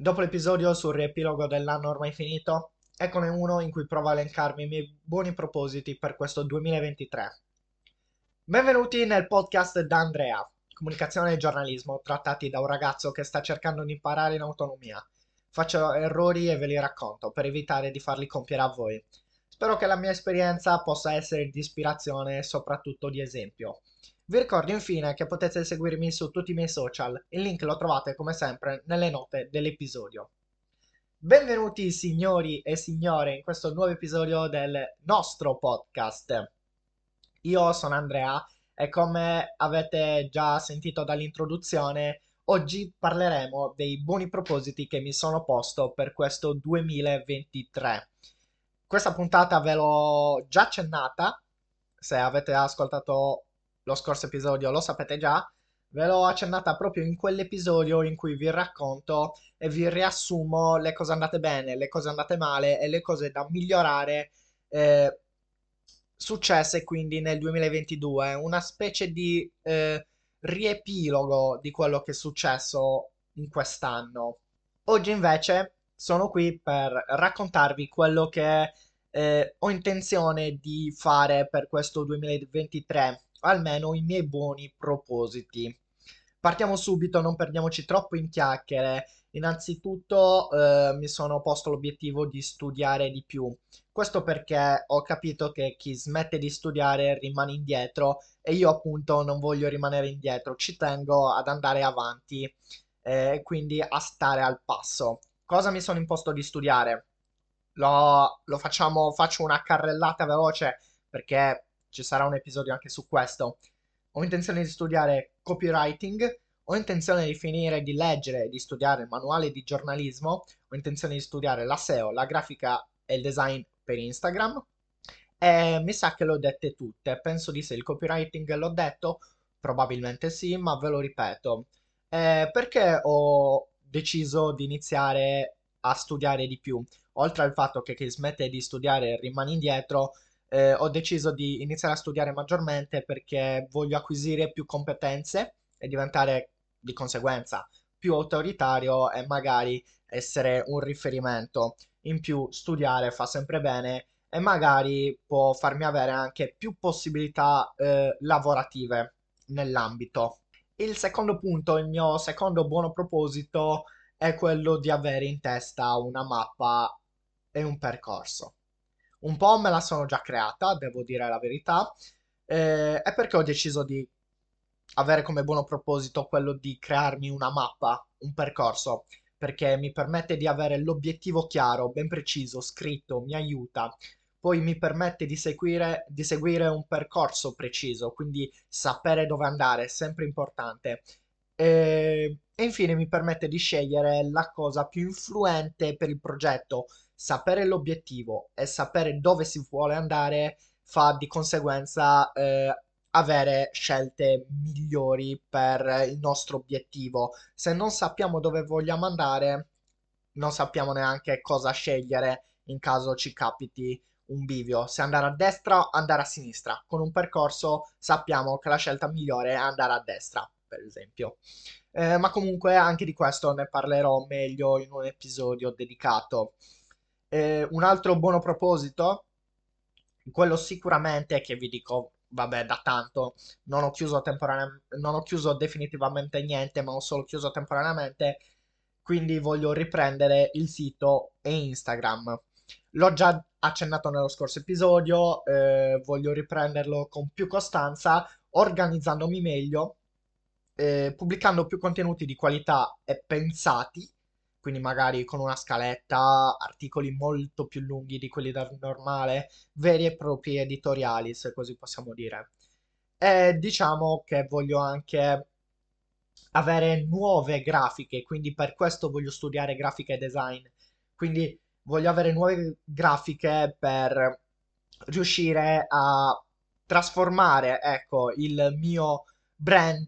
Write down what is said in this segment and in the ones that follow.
Dopo l'episodio sul riepilogo dell'anno ormai finito, eccone uno in cui provo a elencarmi i miei buoni propositi per questo 2023. Benvenuti nel podcast da Andrea, comunicazione e giornalismo, trattati da un ragazzo che sta cercando di imparare in autonomia. Faccio errori e ve li racconto per evitare di farli compiere a voi. Spero che la mia esperienza possa essere di ispirazione e soprattutto di esempio. Vi ricordo infine che potete seguirmi su tutti i miei social, il link lo trovate come sempre nelle note dell'episodio. Benvenuti signori e signore in questo nuovo episodio del nostro podcast. Io sono Andrea e come avete già sentito dall'introduzione, oggi parleremo dei buoni propositi che mi sono posto per questo 2023. Questa puntata ve l'ho già accennata, se avete ascoltato lo scorso episodio lo sapete già, ve l'ho accennata proprio in quell'episodio in cui vi racconto e vi riassumo le cose andate bene, le cose andate male e le cose da migliorare eh, successe quindi nel 2022, una specie di eh, riepilogo di quello che è successo in quest'anno. Oggi invece sono qui per raccontarvi quello che eh, ho intenzione di fare per questo 2023 almeno i miei buoni propositi. Partiamo subito, non perdiamoci troppo in chiacchiere. Innanzitutto eh, mi sono posto l'obiettivo di studiare di più. Questo perché ho capito che chi smette di studiare rimane indietro e io appunto non voglio rimanere indietro, ci tengo ad andare avanti e eh, quindi a stare al passo. Cosa mi sono imposto di studiare? Lo, lo facciamo, faccio una carrellata veloce perché ci sarà un episodio anche su questo. Ho intenzione di studiare copywriting, ho intenzione di finire di leggere e di studiare il manuale di giornalismo, ho intenzione di studiare la SEO, la grafica e il design per Instagram. E mi sa che le ho dette tutte. Penso di sì, il copywriting l'ho detto, probabilmente sì, ma ve lo ripeto. Eh, perché ho deciso di iniziare a studiare di più? Oltre al fatto che chi smette di studiare rimane indietro, eh, ho deciso di iniziare a studiare maggiormente perché voglio acquisire più competenze e diventare di conseguenza più autoritario e magari essere un riferimento. In più, studiare fa sempre bene e magari può farmi avere anche più possibilità eh, lavorative nell'ambito. Il secondo punto, il mio secondo buono proposito è quello di avere in testa una mappa e un percorso. Un po' me la sono già creata, devo dire la verità, eh, è perché ho deciso di avere come buono proposito quello di crearmi una mappa, un percorso, perché mi permette di avere l'obiettivo chiaro, ben preciso, scritto, mi aiuta. Poi mi permette di seguire, di seguire un percorso preciso, quindi sapere dove andare è sempre importante. E, e infine mi permette di scegliere la cosa più influente per il progetto, sapere l'obiettivo e sapere dove si vuole andare fa di conseguenza eh, avere scelte migliori per il nostro obiettivo. Se non sappiamo dove vogliamo andare, non sappiamo neanche cosa scegliere in caso ci capiti un bivio, se andare a destra o andare a sinistra. Con un percorso sappiamo che la scelta migliore è andare a destra, per esempio. Eh, ma comunque anche di questo ne parlerò meglio in un episodio dedicato. Eh, un altro buono proposito, quello sicuramente che vi dico, vabbè, da tanto, non ho chiuso temporaneamente, non ho chiuso definitivamente niente, ma ho solo chiuso temporaneamente, quindi voglio riprendere il sito e Instagram. L'ho già accennato nello scorso episodio, eh, voglio riprenderlo con più costanza, organizzandomi meglio, eh, pubblicando più contenuti di qualità e pensati quindi magari con una scaletta, articoli molto più lunghi di quelli del normale, veri e propri editoriali, se così possiamo dire. E diciamo che voglio anche avere nuove grafiche, quindi per questo voglio studiare grafica e design. Quindi voglio avere nuove grafiche per riuscire a trasformare, ecco, il mio brand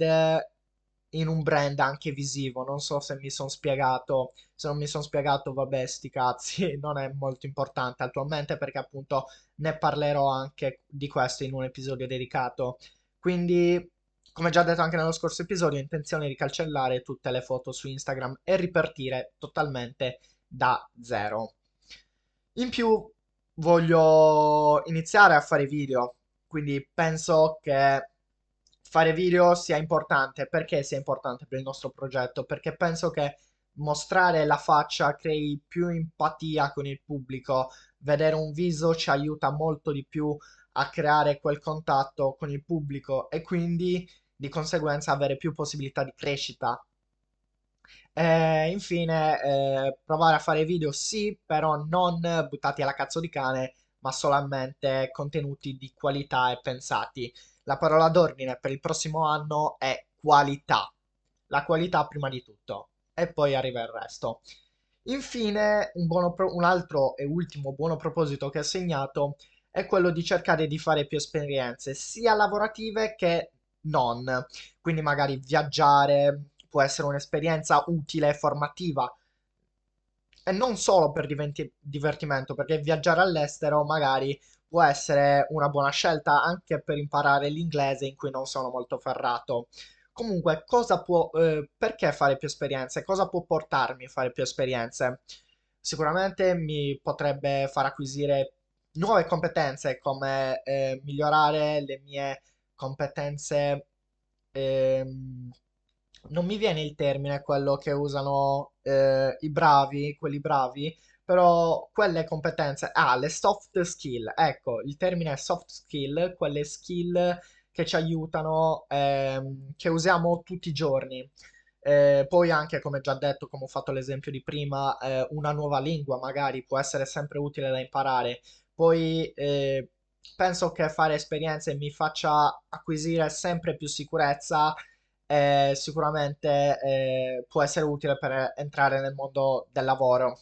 in un brand anche visivo. Non so se mi sono spiegato. Se non mi sono spiegato, vabbè, sti cazzi, non è molto importante attualmente perché appunto ne parlerò anche di questo in un episodio dedicato. Quindi Come già detto anche nello scorso episodio, ho intenzione di cancellare tutte le foto su Instagram e ripartire totalmente da zero. In più voglio iniziare a fare video, quindi penso che fare video sia importante. Perché sia importante per il nostro progetto? Perché penso che mostrare la faccia crei più empatia con il pubblico, vedere un viso ci aiuta molto di più a creare quel contatto con il pubblico e quindi di conseguenza avere più possibilità di crescita. E infine, eh, provare a fare video sì, però non buttati alla cazzo di cane, ma solamente contenuti di qualità e pensati. La parola d'ordine per il prossimo anno è qualità. La qualità prima di tutto e poi arriva il resto. Infine, un, pro- un altro e ultimo buono proposito che ho segnato è quello di cercare di fare più esperienze, sia lavorative che non. Quindi magari viaggiare può essere un'esperienza utile e formativa. E non solo per divertimento, perché viaggiare all'estero magari può essere una buona scelta anche per imparare l'inglese in cui non sono molto ferrato. Comunque, cosa può, eh, perché fare più esperienze? Cosa può portarmi a fare più esperienze? Sicuramente mi potrebbe far acquisire nuove competenze come eh, migliorare le mie competenze. Ehm, non mi viene il termine, quello che usano eh, i bravi, quelli bravi, però quelle competenze, ah, le soft skill, ecco, il termine soft skill, quelle skill che ci aiutano, ehm, che usiamo tutti i giorni. Eh, poi anche, come già detto, come ho fatto l'esempio di prima, eh, una nuova lingua magari può essere sempre utile da imparare. Poi eh, penso che fare esperienze mi faccia acquisire sempre più sicurezza e sicuramente eh, può essere utile per entrare nel mondo del lavoro.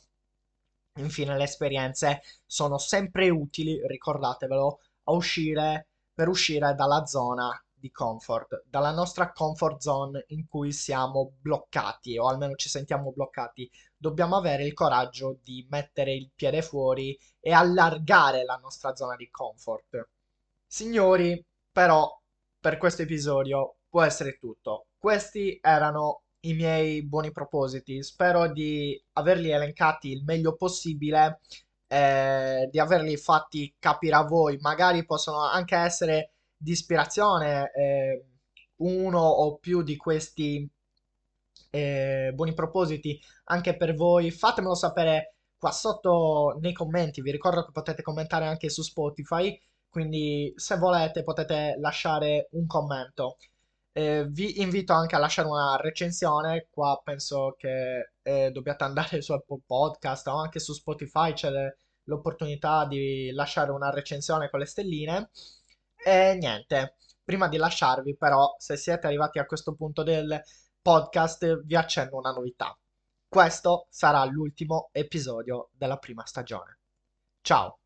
Infine, le esperienze sono sempre utili, ricordatevelo, a uscire per uscire dalla zona di comfort, dalla nostra comfort zone in cui siamo bloccati o almeno ci sentiamo bloccati. Dobbiamo avere il coraggio di mettere il piede fuori e allargare la nostra zona di comfort. Signori, però, per questo episodio può essere tutto. Questi erano i miei buoni propositi. Spero di averli elencati il meglio possibile eh, di averli fatti capire a voi. Magari possono anche essere di ispirazione eh, uno o più di questi eh, buoni propositi anche per voi. Fatemelo sapere qua sotto nei commenti. Vi ricordo che potete commentare anche su Spotify. Quindi, se volete, potete lasciare un commento. Eh, vi invito anche a lasciare una recensione. Qua penso che eh, dobbiate andare su Apple Podcast o anche su Spotify. C'è l'opportunità di lasciare una recensione con le stelline. E niente, prima di lasciarvi, però, se siete arrivati a questo punto del podcast, vi accenno una novità. Questo sarà l'ultimo episodio della prima stagione. Ciao!